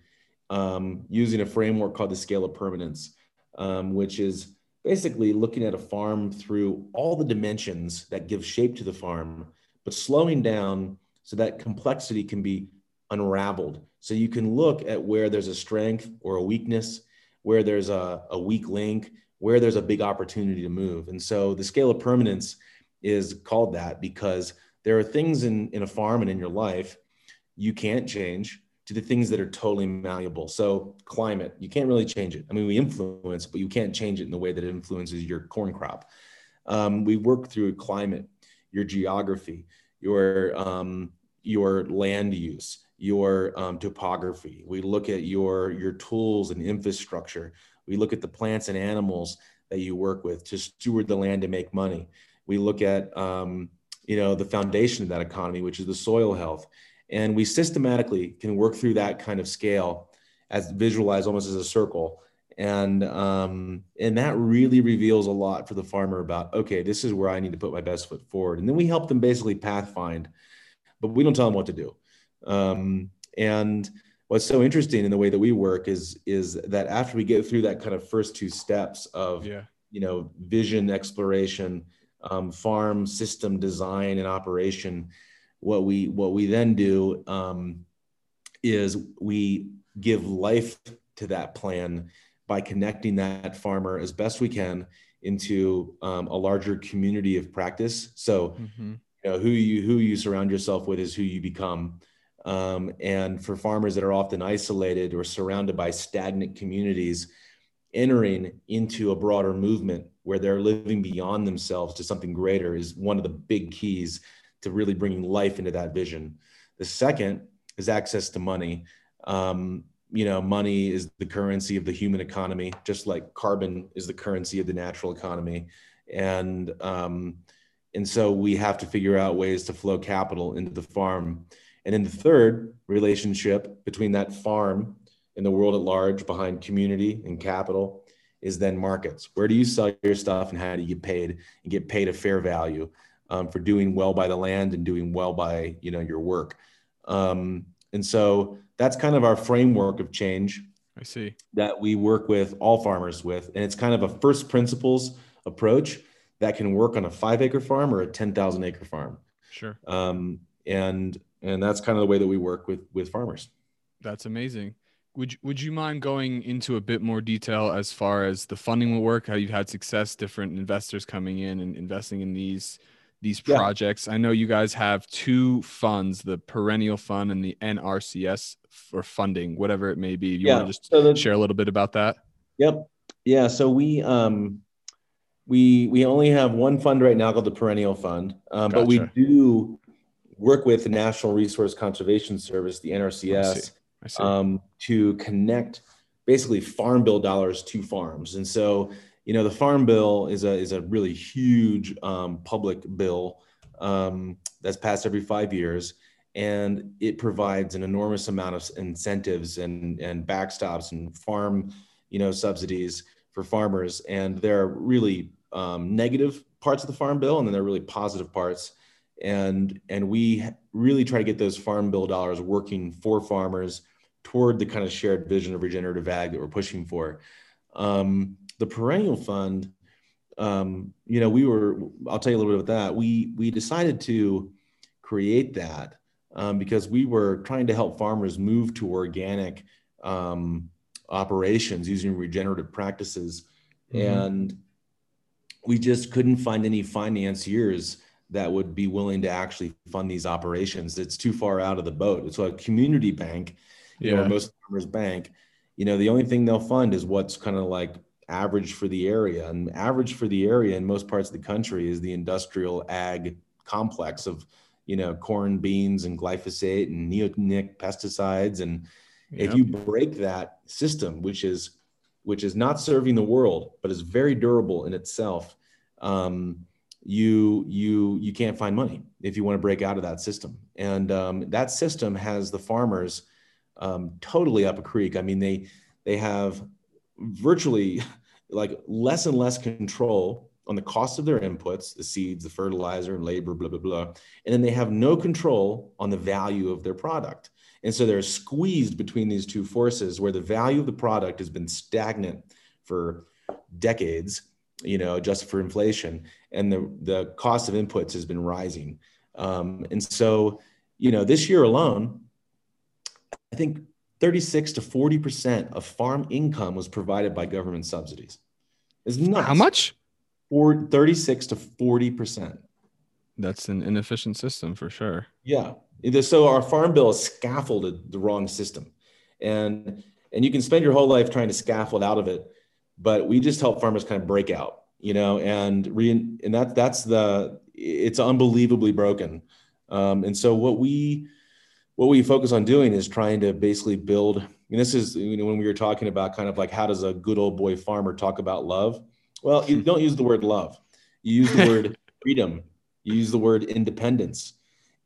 um, using a framework called the scale of permanence um, which is basically looking at a farm through all the dimensions that give shape to the farm, but slowing down so that complexity can be unraveled. So you can look at where there's a strength or a weakness, where there's a, a weak link, where there's a big opportunity to move. And so the scale of permanence is called that because there are things in, in a farm and in your life you can't change to the things that are totally malleable. So climate, you can't really change it. I mean, we influence, but you can't change it in the way that it influences your corn crop. Um, we work through climate, your geography, your um, your land use, your um, topography. We look at your your tools and infrastructure. We look at the plants and animals that you work with to steward the land to make money. We look at um, you know the foundation of that economy, which is the soil health and we systematically can work through that kind of scale as visualized almost as a circle. And, um, and that really reveals a lot for the farmer about, okay, this is where I need to put my best foot forward. And then we help them basically path find, but we don't tell them what to do. Um, and what's so interesting in the way that we work is, is that after we get through that kind of first two steps of, yeah. you know, vision exploration, um, farm system design and operation, what we what we then do um, is we give life to that plan by connecting that farmer as best we can into um, a larger community of practice. So, mm-hmm. you know, who you who you surround yourself with is who you become. Um, and for farmers that are often isolated or surrounded by stagnant communities, entering into a broader movement where they're living beyond themselves to something greater is one of the big keys to really bringing life into that vision. The second is access to money. Um, you know, money is the currency of the human economy, just like carbon is the currency of the natural economy. And um, and so we have to figure out ways to flow capital into the farm. And then the third relationship between that farm and the world at large behind community and capital is then markets. Where do you sell your stuff and how do you get paid and get paid a fair value? um, for doing well by the land and doing well by you know your work. Um, and so that's kind of our framework of change. I see that we work with all farmers with, and it's kind of a first principles approach that can work on a five acre farm or a ten thousand acre farm. Sure. Um, and and that's kind of the way that we work with with farmers. That's amazing. Would would you mind going into a bit more detail as far as the funding will work? How you've had success, different investors coming in and investing in these these projects. I know you guys have two funds, the Perennial Fund and the NRCS for funding, whatever it may be. You yeah. want to just so the, share a little bit about that? Yep. Yeah. So we um we we only have one fund right now called the Perennial Fund, um, gotcha. but we do work with the National Resource Conservation Service, the NRCS, I see. I see. Um, to connect basically farm bill dollars to farms. And so you know the farm bill is a is a really huge um, public bill um, that's passed every five years and it provides an enormous amount of incentives and and backstops and farm you know subsidies for farmers and there are really um, negative parts of the farm bill and then there are really positive parts and and we really try to get those farm bill dollars working for farmers toward the kind of shared vision of regenerative ag that we're pushing for um, the perennial fund, um, you know, we were, I'll tell you a little bit about that. We, we decided to create that um, because we were trying to help farmers move to organic um, operations using regenerative practices. Mm-hmm. And we just couldn't find any financiers that would be willing to actually fund these operations. It's too far out of the boat. So a community bank, you yeah. know, most farmers bank, you know, the only thing they'll fund is what's kind of like average for the area. And average for the area in most parts of the country is the industrial ag complex of, you know, corn, beans, and glyphosate and neonic pesticides. And yep. if you break that system, which is which is not serving the world, but is very durable in itself, um, you you you can't find money if you want to break out of that system. And um, that system has the farmers um, totally up a creek. I mean, they they have virtually like less and less control on the cost of their inputs, the seeds, the fertilizer, and labor, blah blah blah, and then they have no control on the value of their product. And so they're squeezed between these two forces where the value of the product has been stagnant for decades, you know, adjusted for inflation, and the, the cost of inputs has been rising. Um, and so, you know, this year alone, I think 36 to 40% of farm income was provided by government subsidies. Is not How much? Or 36 to 40%. That's an inefficient system for sure. Yeah. So our farm bill is scaffolded the wrong system. And and you can spend your whole life trying to scaffold out of it, but we just help farmers kind of break out, you know, and re and that that's the it's unbelievably broken. Um, and so what we what we focus on doing is trying to basically build and this is you know when we were talking about kind of like how does a good old boy farmer talk about love? Well you don't use the word love. You use the word freedom. You use the word independence.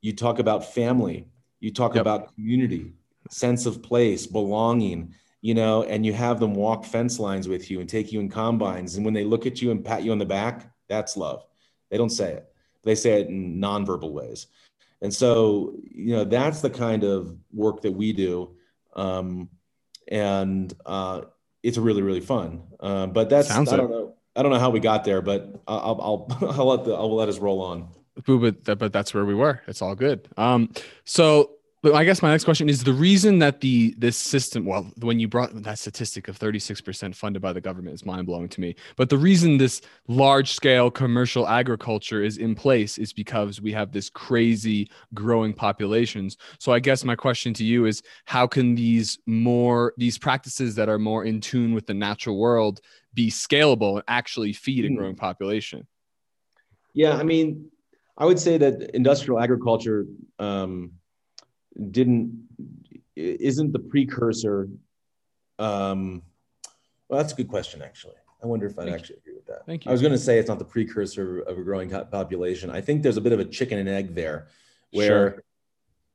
You talk about family. You talk yep. about community sense of place belonging you know and you have them walk fence lines with you and take you in combines. And when they look at you and pat you on the back that's love. They don't say it. They say it in nonverbal ways. And so you know that's the kind of work that we do. Um, and uh, it's really really fun. Uh, but that's Sounds i don't know. I don't know how we got there but i'll i'll, I'll let the i'll let us roll on. But but that's where we were. It's all good. Um, so I guess my next question is the reason that the this system, well, when you brought that statistic of 36% funded by the government is mind blowing to me. But the reason this large scale commercial agriculture is in place is because we have this crazy growing populations. So I guess my question to you is how can these more these practices that are more in tune with the natural world be scalable and actually feed a hmm. growing population? Yeah, I mean, I would say that industrial agriculture um, didn't isn't the precursor. Um, well, that's a good question, actually. I wonder if I'd Thank actually you. agree with that. Thank you. I was going to say it's not the precursor of a growing population. I think there's a bit of a chicken and egg there, where sure.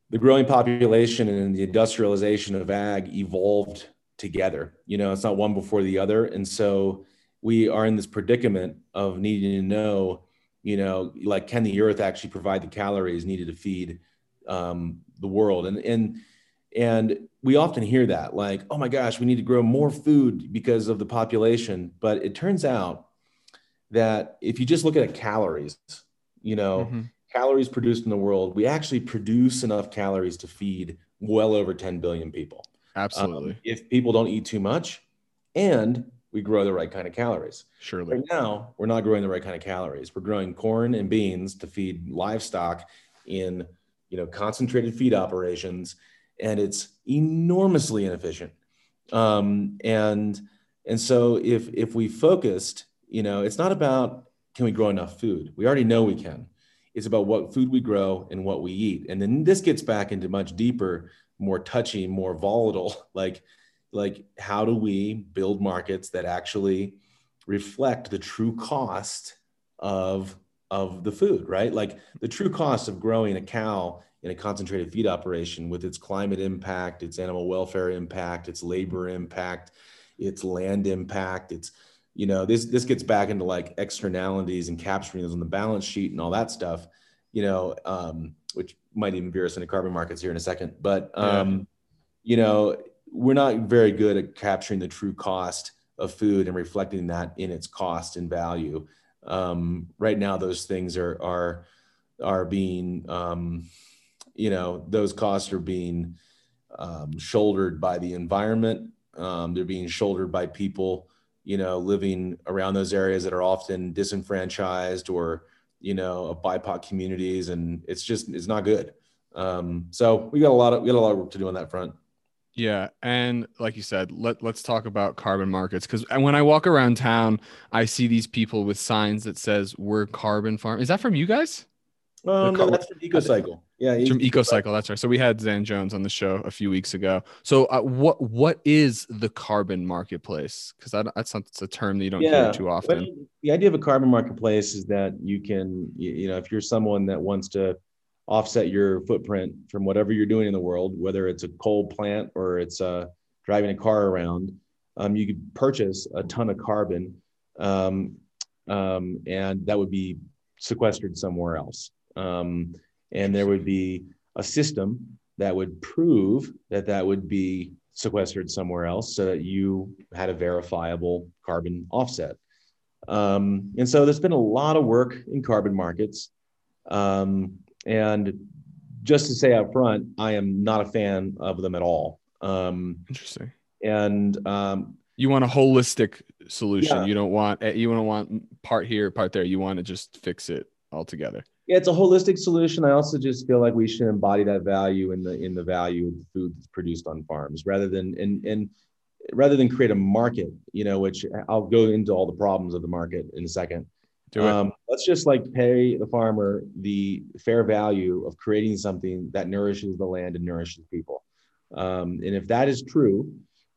the growing population and the industrialization of ag evolved together. You know, it's not one before the other, and so we are in this predicament of needing to know you know like can the earth actually provide the calories needed to feed um, the world and and and we often hear that like oh my gosh we need to grow more food because of the population but it turns out that if you just look at calories you know mm-hmm. calories produced in the world we actually produce enough calories to feed well over 10 billion people absolutely um, if people don't eat too much and we grow the right kind of calories. Surely. Right now, we're not growing the right kind of calories. We're growing corn and beans to feed livestock in, you know, concentrated feed operations, and it's enormously inefficient. Um, and and so if if we focused, you know, it's not about can we grow enough food. We already know we can. It's about what food we grow and what we eat. And then this gets back into much deeper, more touchy, more volatile, like like how do we build markets that actually reflect the true cost of of the food right like the true cost of growing a cow in a concentrated feed operation with its climate impact its animal welfare impact its labor impact its land impact its you know this this gets back into like externalities and capturing those on the balance sheet and all that stuff you know um, which might even veer us into carbon markets here in a second but um, yeah. you know we're not very good at capturing the true cost of food and reflecting that in its cost and value. Um, right now, those things are are are being, um, you know, those costs are being um, shouldered by the environment. Um, they're being shouldered by people, you know, living around those areas that are often disenfranchised or, you know, of BIPOC communities. And it's just, it's not good. Um, so we got a lot of, we got a lot of work to do on that front. Yeah, and like you said, let let's talk about carbon markets because when I walk around town, I see these people with signs that says "We're carbon farm." Is that from you guys? Um, no, that's from EcoCycle. Yeah, it's from EcoCycle. That's right. So we had Zan Jones on the show a few weeks ago. So uh, what what is the carbon marketplace? Because that, that's not, it's a term that you don't yeah, hear too often. the idea of a carbon marketplace is that you can, you, you know, if you're someone that wants to offset your footprint from whatever you're doing in the world, whether it's a coal plant or it's uh, driving a car around, um, you could purchase a ton of carbon, um, um, and that would be sequestered somewhere else. Um, and there would be a system that would prove that that would be sequestered somewhere else so that you had a verifiable carbon offset. Um, and so there's been a lot of work in carbon markets. Um, and just to say up front, I am not a fan of them at all. Um, Interesting. And um, you want a holistic solution. Yeah. You don't want eh, you don't want part here, part there. You want to just fix it altogether. Yeah, it's a holistic solution. I also just feel like we should embody that value in the in the value of the food that's produced on farms, rather than and and rather than create a market. You know, which I'll go into all the problems of the market in a second. Do it. Um, let's just like pay the farmer the fair value of creating something that nourishes the land and nourishes people. Um, and if that is true,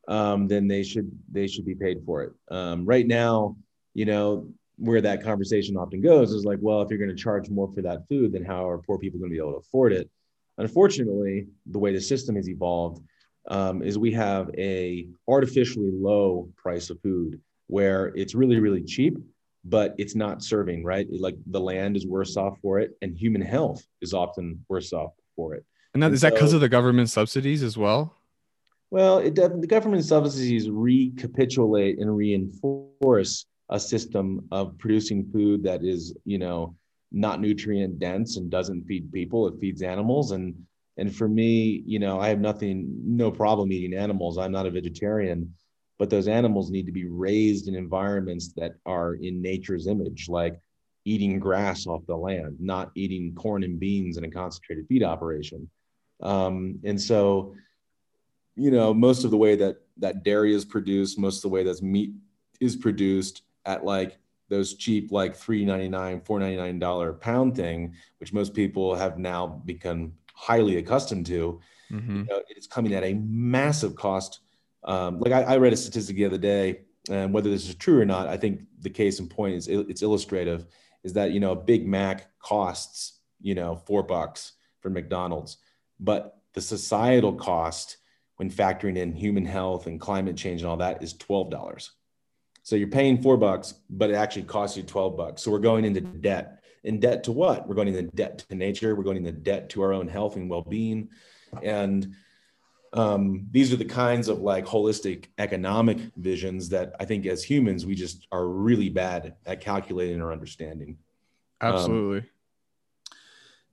um, then they should they should be paid for it. Um, right now, you know where that conversation often goes is like, well, if you're going to charge more for that food, then how are poor people going to be able to afford it? Unfortunately, the way the system has evolved um, is we have a artificially low price of food where it's really really cheap but it's not serving right? Like the land is worse off for it and human health is often worse off for it. And that and is so, that because of the government subsidies as well? Well it, the government subsidies recapitulate and reinforce a system of producing food that is you know not nutrient dense and doesn't feed people it feeds animals. And and for me you know i have nothing no problem eating animals. I'm not a vegetarian but those animals need to be raised in environments that are in nature's image, like eating grass off the land, not eating corn and beans in a concentrated feed operation. Um, and so, you know, most of the way that that dairy is produced, most of the way that meat is produced at like those cheap like 399 499 dollar pound thing which most people have now become highly accustomed to mm-hmm. you know, it's coming at a massive cost um, like I, I, read a statistic the other day, and whether this is true or not, I think the case in point is it's illustrative. Is that you know a Big Mac costs you know four bucks for McDonald's, but the societal cost when factoring in human health and climate change and all that is twelve dollars. So you're paying four bucks, but it actually costs you twelve bucks. So we're going into debt. In debt to what? We're going into debt to nature. We're going into debt to our own health and well-being, and um, these are the kinds of like holistic economic visions that I think as humans we just are really bad at calculating or understanding. Absolutely. Um,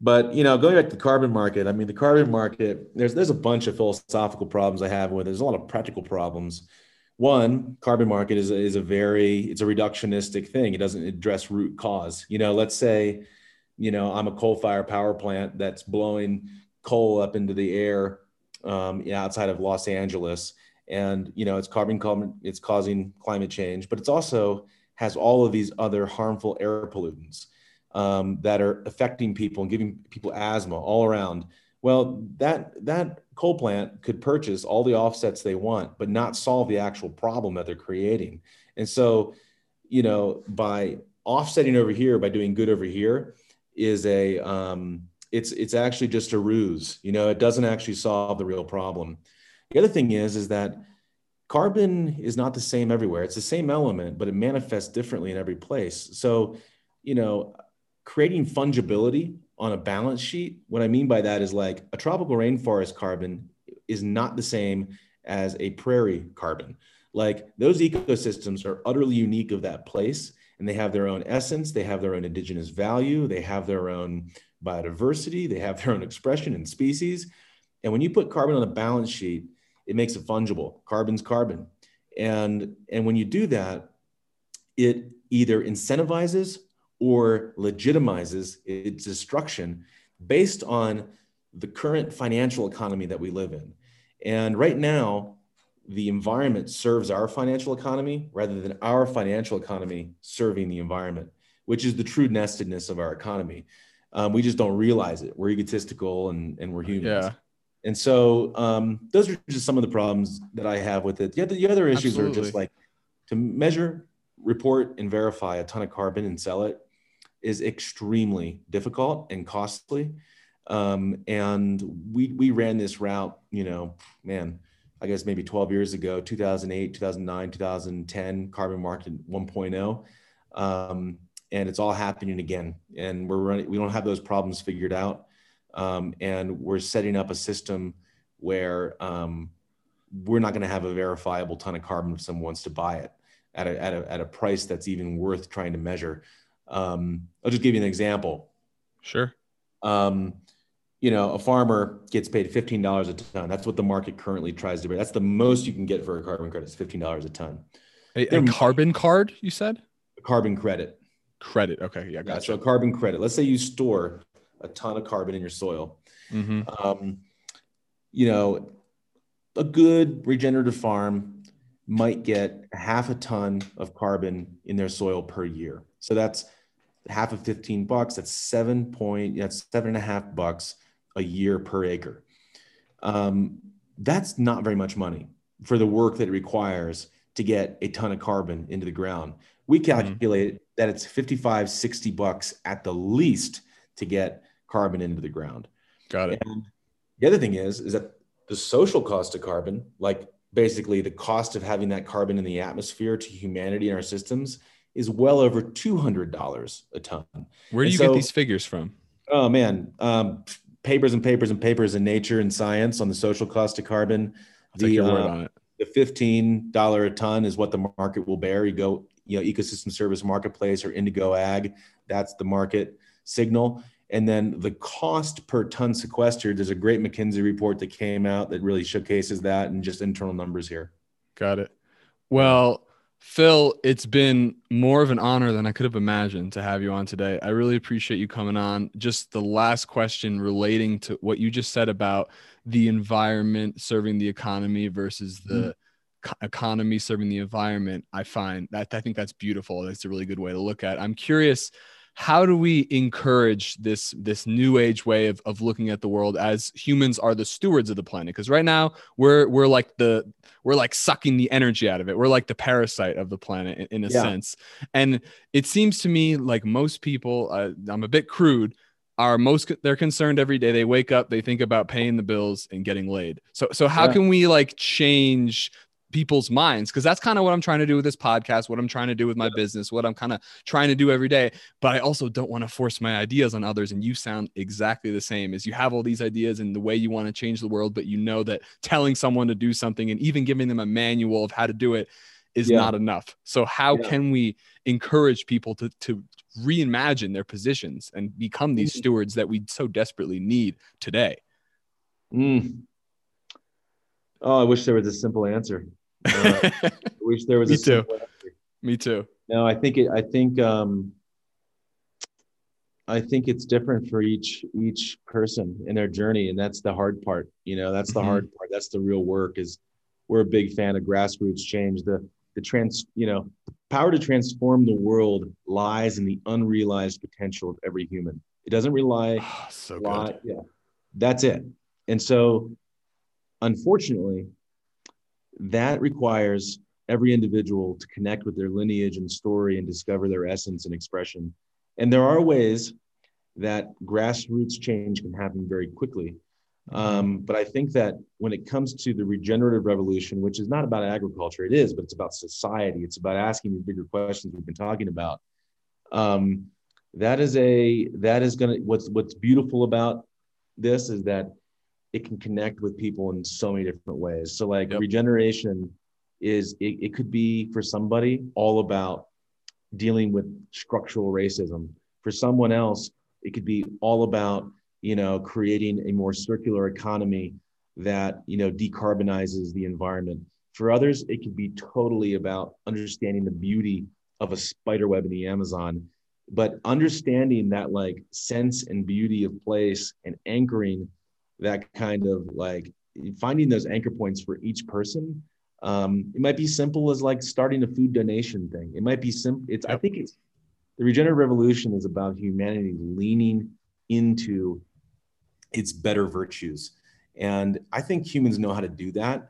but you know, going back to the carbon market, I mean, the carbon market, there's there's a bunch of philosophical problems I have with it. There's a lot of practical problems. One, carbon market is a, is a very it's a reductionistic thing. It doesn't address root cause. You know, let's say, you know, I'm a coal fire power plant that's blowing coal up into the air um, outside of Los Angeles, and you know it's carbon it's causing climate change, but it's also has all of these other harmful air pollutants um, that are affecting people and giving people asthma all around. Well, that that coal plant could purchase all the offsets they want, but not solve the actual problem that they're creating. And so, you know, by offsetting over here, by doing good over here, is a um, it's it's actually just a ruse. You know, it doesn't actually solve the real problem. The other thing is is that carbon is not the same everywhere. It's the same element, but it manifests differently in every place. So, you know, creating fungibility on a balance sheet, what I mean by that is like a tropical rainforest carbon is not the same as a prairie carbon. Like those ecosystems are utterly unique of that place and they have their own essence, they have their own indigenous value, they have their own biodiversity, they have their own expression and species. And when you put carbon on a balance sheet, it makes it fungible. Carbon's carbon. And, and when you do that, it either incentivizes or legitimizes its destruction based on the current financial economy that we live in. And right now, the environment serves our financial economy rather than our financial economy serving the environment, which is the true nestedness of our economy. Um, we just don't realize it. We're egotistical and, and we're humans. Yeah. And so um, those are just some of the problems that I have with it. The other, the other issues Absolutely. are just like to measure, report, and verify a ton of carbon and sell it is extremely difficult and costly. Um, and we we ran this route, you know, man, I guess maybe 12 years ago, 2008, 2009, 2010, carbon market 1.0. Um, and it's all happening again. And we're running, we don't have those problems figured out. Um, and we're setting up a system where um, we're not going to have a verifiable ton of carbon if someone wants to buy it at a, at a, at a price that's even worth trying to measure. Um, I'll just give you an example. Sure. Um, you know, a farmer gets paid $15 a ton. That's what the market currently tries to bear. That's the most you can get for a carbon credit is $15 a ton. A, a carbon card, you said? A carbon credit. Credit. Okay. Yeah. Yeah, Gotcha. so a carbon credit. Let's say you store a ton of carbon in your soil. hmm Um, you know, a good regenerative farm might get half a ton of carbon in their soil per year. So that's half of 15 bucks. That's seven point, that's seven and a half bucks a year per acre. Um, that's not very much money for the work that it requires to get a ton of carbon into the ground. We calculate that it's 55, 60 bucks at the least to get carbon into the ground. Got it. And the other thing is, is that the social cost of carbon, like basically the cost of having that carbon in the atmosphere to humanity and our systems, is well over two hundred dollars a ton. Where do And you so- get these figures from? Oh man, um, papers and papers and papers in Nature and Science on the social cost of carbon. I'll take The, your word uh, on it. the fifteen dollar a ton is what the market will bear. You go, you know, ecosystem service marketplace or Indigo Ag. That's the market signal. And then the cost per ton sequestered. There's a great McKinsey report that came out that really showcases that and just internal numbers here. Got it. Well, Phil, it's been more of an honor than I could have imagined to have you on today. I really appreciate you coming on. Just the last question relating to what you just said about the environment serving the economy versus the co- economy serving the environment. I find that I think that's beautiful. That's a really good way to look at. it. I'm curious how do we encourage this this new age way of, of looking at the world as humans are the stewards of the planet because right now we're we're like the we're like sucking the energy out of it we're like the parasite of the planet in, in a Yeah. sense and it seems to me like most people uh, i'm a bit crude are most they're concerned every day they wake up they think about paying the bills and getting laid so so how Yeah. can we like change people's minds because that's kind of what i'm trying to do with this podcast what i'm trying to do with my business what i'm kind of trying to do every day but i also don't want to force my ideas on others and you sound exactly the same as you have all these ideas and the way you want to change the world but you know that telling someone to do something and even giving them a manual of how to do it is Yeah. not enough so how Yeah. can we encourage people to to reimagine their positions and become these Mhm. stewards that we so desperately need today Mm. Oh, I wish there was a simple answer. Uh, I wish there was Me a too. me too No, I think it. I think. Um, I think it's different for each each person in their journey, and that's the hard part. You know, that's the Mhm. hard part. That's the real work. Is we're a big fan of grassroots change. The the trans. You know, the power to transform the world lies in the unrealized potential of every human. It doesn't rely Ah, so Why- good Yeah, that's it. And so, unfortunately, that requires every individual to connect with their lineage and story and discover their essence and expression. And there are ways that grassroots change can happen very quickly. Um, but I think that when it comes to the regenerative revolution, which is not about agriculture, it is, but it's about society. It's about asking the bigger questions we've been talking about. Um, that is a that is gonna what's what's beautiful about this is that it can connect with people in so many different ways. So like Yep. regeneration is it, it could be for somebody all about dealing with structural racism. For someone else, it could be all about, you know, creating a more circular economy that, you know, decarbonizes the environment. For others, it could be totally about understanding the beauty of a spider web in the Amazon. But understanding that like sense and beauty of place and anchoring that kind of like finding those anchor points for each person. Um, it might be simple as like starting a food donation thing. It might be simple. It's I think it's the regenerative revolution is about humanity leaning into its better virtues. And I think humans know how to do that.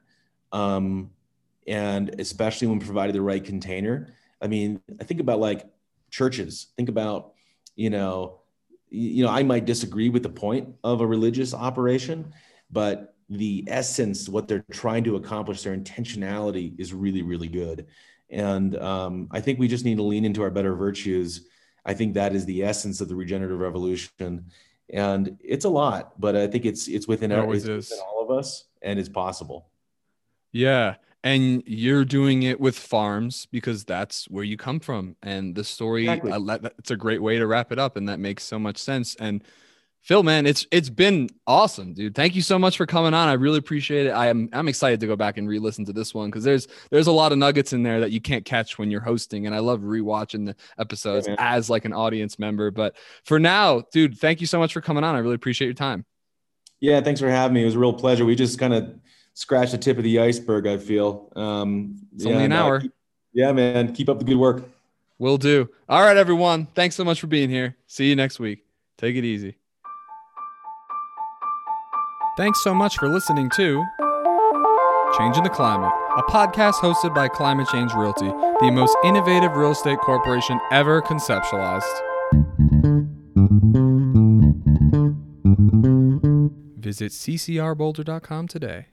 Um, and especially when provided the right container. I mean, I think about like churches, think about, you know, you know, I might disagree with the point of a religious operation, but the essence, what they're trying to accomplish, their intentionality is really, really good. And um, I think we just need to lean into our better virtues. I think that is the essence of the regenerative revolution, and it's a lot, but I think it's it's within, our, it's within all of us, and it's possible. Yeah, and you're doing it with farms because that's where you come from, and the story. Exactly. it's a great way to wrap it up, and that makes so much sense. And Phil, man, it's it's been awesome, dude. Thank you so much for coming on. I really appreciate it. I am I'm excited to go back and re-listen to this one because there's there's a lot of nuggets in there that you can't catch when you're hosting, and I love rewatching the episodes yeah, as like an audience member. But for now, dude, thank you so much for coming on. I really appreciate your time. Yeah, thanks for having me. It was a real pleasure. We just kind of scratched the tip of the iceberg. I feel. Um, it's yeah, only an hour. yeah, man. Keep up the good work. Will do. All right, everyone. Thanks so much for being here. See you next week. Take it easy. Thanks so much for listening to Changing the Climate, a podcast hosted by Climate Change Realty, the most innovative real estate corporation ever conceptualized. Visit ccrboulder.com today.